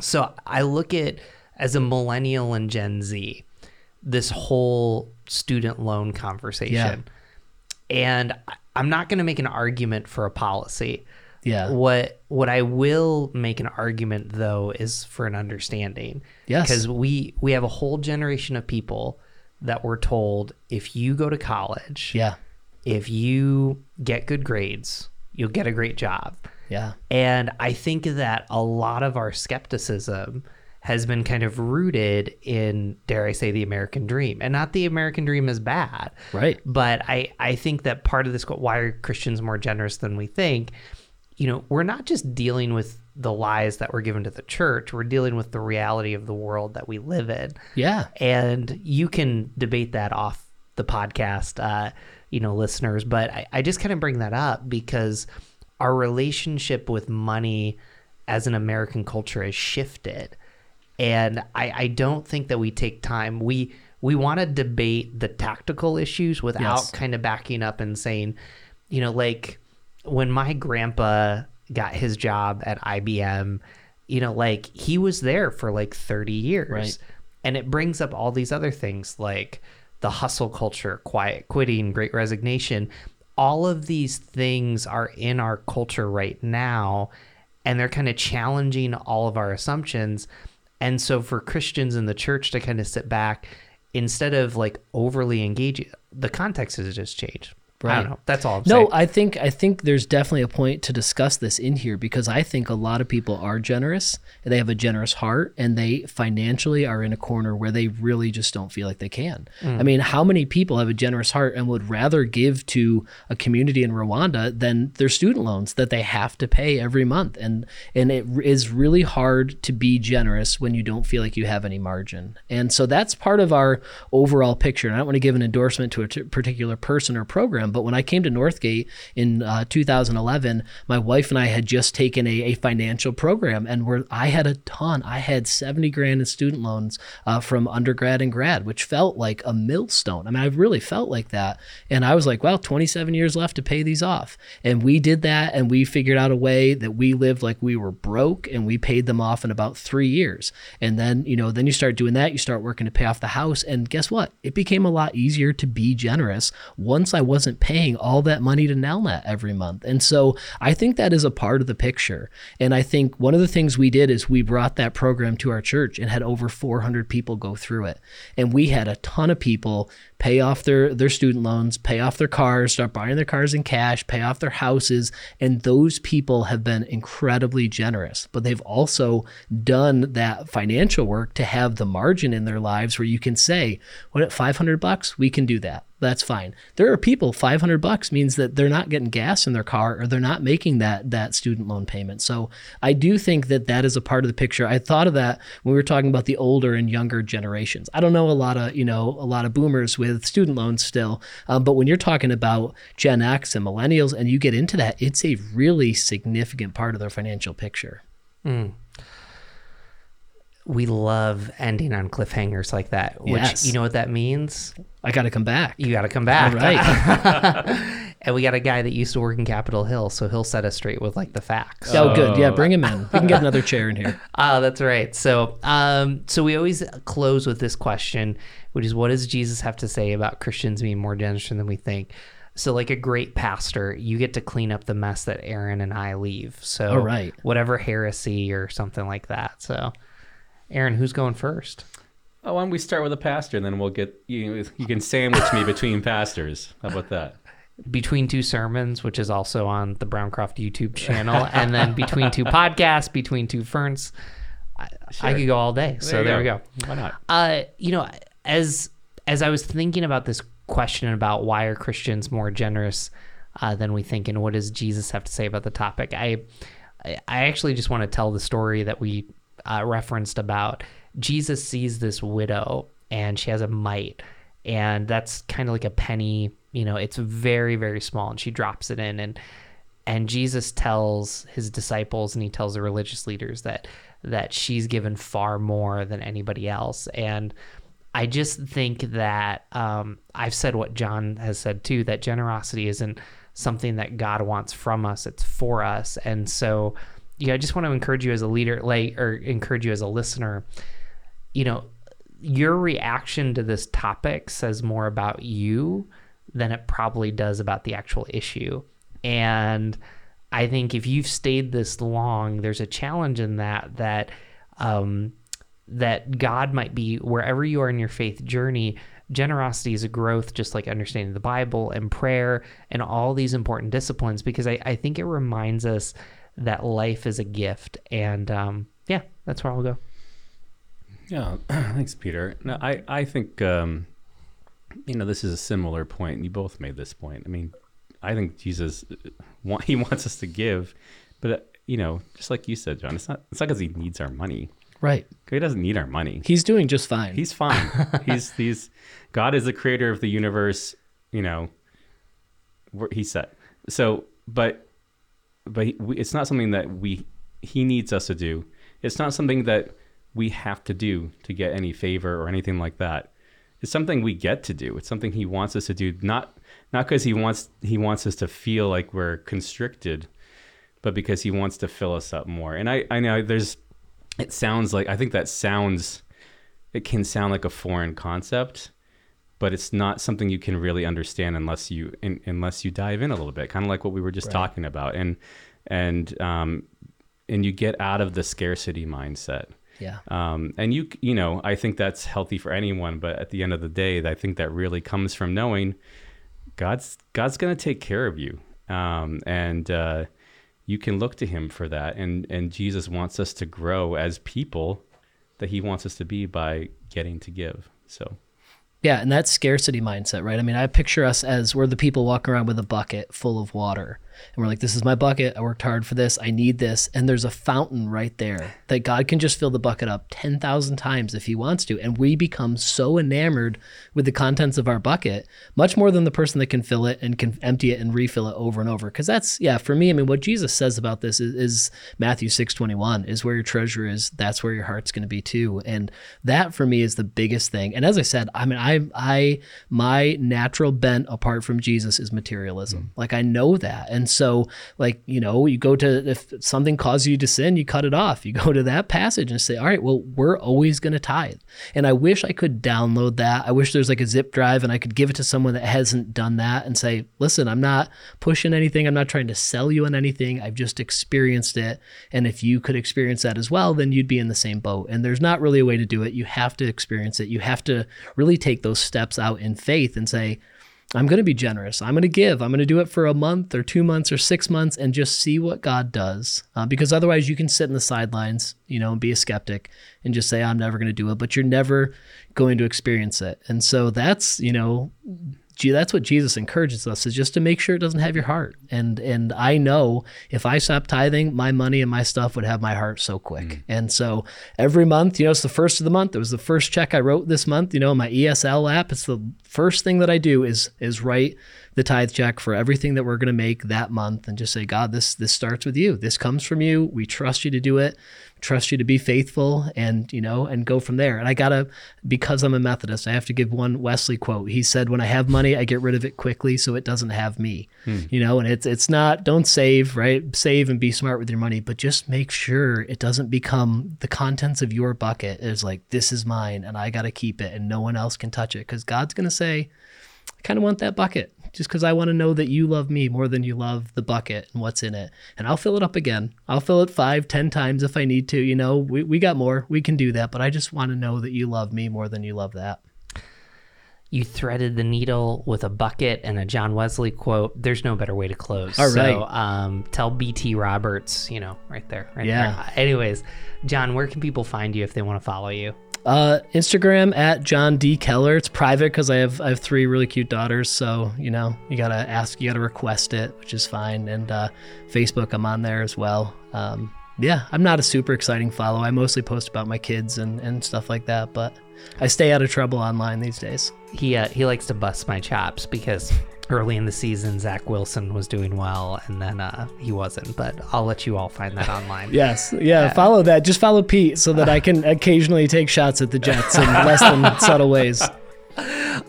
so I look at as a millennial and Gen Z, this whole student loan conversation, and I- I'm not going to make an argument for a policy. Yeah. What what I will make an argument though is for an understanding. Yes. Because we we have a whole generation of people that were told if you go to college, Yeah. if you get good grades, you'll get a great job. Yeah. And I think that a lot of our skepticism has been kind of rooted in, dare I say, the American dream. And not the American dream is bad. Right. But I, I think that part of this, why are Christians more generous than we think? You know, we're not just dealing with the lies that were given to the church, we're dealing with the reality of the world that we live in Yeah. and you can debate that off the podcast. Uh, you know, listeners, but I, I just kind of bring that up because our relationship with money as an American culture has shifted. And I, I don't think that we take time. We we want to debate the tactical issues without Yes. kind of backing up and saying, you know, like when my grandpa got his job at IBM, you know, like he was there for like 30 years. Right. And it brings up all these other things like the hustle culture, quiet quitting, great resignation. All of these things are in our culture right now, and they're kind of challenging all of our assumptions. And so, for Christians in the church to kind of sit back instead of like overly engaging, the context has just changed. I don't know. That's all I'm No, saying. I think I think there's definitely a point to discuss this in here because I think a lot of people are generous and they have a generous heart and they financially are in a corner where they really just don't feel like they can. Mm. I mean, how many people have a generous heart and would rather give to a community in Rwanda than their student loans that they have to pay every month? And and it is really hard to be generous when you don't feel like you have any margin. And so that's part of our overall picture. And I don't want to give an endorsement to a t- particular person or program, but when I came to Northgate in uh, 2011, my wife and I had just taken a, a financial program, and where I had a ton. I had 70 grand in student loans uh, from undergrad and grad, which felt like a millstone. I mean, I really felt like that, and I was like, well, 27 years left to pay these off, and we did that, and we figured out a way that we lived like we were broke, and we paid them off in about three years, and then you know, then you start doing that, you start working to pay off the house, and guess what? It became a lot easier to be generous once I wasn't paying all that money to Nelnet every month. And so I think that is a part of the picture. And I think one of the things we did is we brought that program to our church and had over 400 people go through it. And we had a ton of people pay off their their student loans, pay off their cars, start buying their cars in cash, pay off their houses, and those people have been incredibly generous. But they've also done that financial work to have the margin in their lives where you can say, "What at 500 bucks, we can do that." That's fine. There are people 500 bucks means that they're not getting gas in their car or they're not making that that student loan payment. So I do think that that is a part of the picture. I thought of that when we were talking about the older and younger generations. I don't know a lot of you know a lot of boomers with student loans still, um, but when you're talking about Gen X and millennials and you get into that, it's a really significant part of their financial picture. We love ending on cliffhangers like that, which Yes. you know what that means? I got to come back. You got to come back. All right. and we got a guy that used to work in Capitol Hill, so he'll set us straight with like the facts. oh, good. Yeah, bring him in. We can get another chair in here. Ah, that's right. So, um, so we always close with this question, which is, what does Jesus have to say about Christians being more generous than we think? So, like a great pastor, you get to clean up the mess that Aaron and I leave. So, All right. whatever heresy or something like that. So, Aaron, who's going first? Oh, why don't we start with a pastor, and then we'll get you. You can sandwich me between pastors. How about that? Between Two Sermons, which is also on the Browncroft YouTube channel, and then Between Two Podcasts, Between Two Ferns. I, I could go all day. so you there we go. Why not? Uh, you know, as as I was thinking about this question about why are Christians more generous uh, than we think, and what does Jesus have to say about the topic, I I actually just want to tell the story that we uh, referenced about Jesus sees this widow and she has a mite, and that's kind of like a penny. You know, it's very very small, and she drops it in, and and Jesus tells his disciples and he tells the religious leaders that that she's given far more than anybody else and I just think that um, I've said what John has said too that generosity isn't something that God wants from us; it's for us. And so, yeah, I just want to encourage you as a leader, like, or encourage you as a listener. You know, your reaction to this topic says more about you than it probably does about the actual issue. And I think if you've stayed this long, there's a challenge in that that um, that God might be wherever you are in your faith journey. Generosity is a growth, just like understanding the Bible and prayer and all these important disciplines, because I, I think it reminds us that life is a gift. And um, yeah, that's where I'll go. Yeah, thanks, Peter. No, I I think um, you know this is a similar point. You both made this point. I mean, I think Jesus, uh, he wants us to give, but uh, you know, just like you said, John, it's not it's not because he needs our money. Right. He doesn't need our money. He's doing just fine. He's fine. he's he's God is the creator of the universe. You know, we're, he's set. So, but but we, it's not something that we he needs us to do. It's not something that we have to do to get any favor or anything like that. It's something we get to do. It's something he wants us to do, not not because he wants he wants us to feel like we're constricted, but because he wants to fill us up more. And I I know there's it sounds like I think that sounds it can sound like a foreign concept, but it's not something you can really understand unless you in, unless you dive in a little bit, kind of like what we were just Right. talking about, and and um, and you get out of the scarcity mindset. Yeah. Um, and you you know I think that's healthy for anyone, but at the end of the day, I think that really comes from knowing God's God's gonna take care of you, um, and uh, you can look to Him for that. And and Jesus wants us to grow as people that He wants us to be by getting to give. So Yeah, and that scarcity mindset, right? I mean, I picture us as we're the people walking around with a bucket full of water. And we're like, this is my bucket. I worked hard for this. I need this. And there's a fountain right there that God can just fill the bucket up 10,000 times if He wants to. And we become so enamored with the contents of our bucket, much more than the person that can fill it and can empty it and refill it over and over. Because that's, yeah, for me, I mean, what Jesus says about this is, is Matthew 6 21 is where your treasure is, that's where your heart's going to be too. And that for me is the biggest thing. And as I said, I mean, I, I, my natural bent apart from Jesus is materialism. Mm. Like I know that. And so, like, you know, you go to, if something causes you to sin, you cut it off. You go to that passage and say, all right, well, we're always going to tithe. And I wish I could download that. I wish there's like a zip drive and I could give it to someone that hasn't done that and say, listen, I'm not pushing anything. I'm not trying to sell you on anything. I've just experienced it. And if you could experience that as well, then you'd be in the same boat. And there's not really a way to do it. You have to experience it. You have to really take those steps out in faith and say, I'm going to be generous. I'm going to give. I'm going to do it for a month or two months or six months and just see what God does. Uh, because otherwise, you can sit in the sidelines, you know, and be a skeptic and just say, I'm never going to do it, but you're never going to experience it. And so that's, you know, that's what Jesus encourages us is just to make sure it doesn't have your heart. And and I know if I stopped tithing, my money and my stuff would have my heart so quick. Mm. And so every month, you know, it's the first of the month. It was the first check I wrote this month. You know, my ESL app. It's the first thing that I do is is write the tithe check for everything that we're going to make that month, and just say, God, this this starts with you. This comes from you. We trust you to do it. Trust you to be faithful, and you know, and go from there. And I gotta, because I'm a Methodist, I have to give one Wesley quote. He said, "When I have money, I get rid of it quickly, so it doesn't have me." Hmm. You know, and it's it's not don't save right, save and be smart with your money, but just make sure it doesn't become the contents of your bucket is like this is mine and I got to keep it and no one else can touch it because God's gonna say, I kind of want that bucket just because I want to know that you love me more than you love the bucket and what's in it. And I'll fill it up again. I'll fill it five, ten times if I need to. You know, we, we got more. We can do that. But I just want to know that you love me more than you love that. You threaded the needle with a bucket and a John Wesley quote. There's no better way to close. All right. So, um, tell BT Roberts, you know, right there. Right Yeah. there. Anyways, John, where can people find you if they want to follow you? Uh, Instagram at John D Keller. It's private because I have I have three really cute daughters. So you know you gotta ask, you gotta request it, which is fine. And uh, Facebook, I'm on there as well. Um, yeah, I'm not a super exciting follow. I mostly post about my kids and, and stuff like that, but I stay out of trouble online these days. He uh, he likes to bust my chops because early in the season Zach Wilson was doing well and then uh, he wasn't. But I'll let you all find that online. Yes, yeah, follow that. Just follow Pete so that I can occasionally take shots at the Jets in less than subtle ways.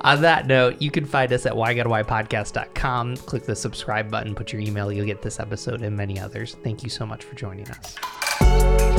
On that note, you can find us at whygotwhypodcast.com. Click the subscribe button, put your email, you'll get this episode and many others. Thank you so much for joining us.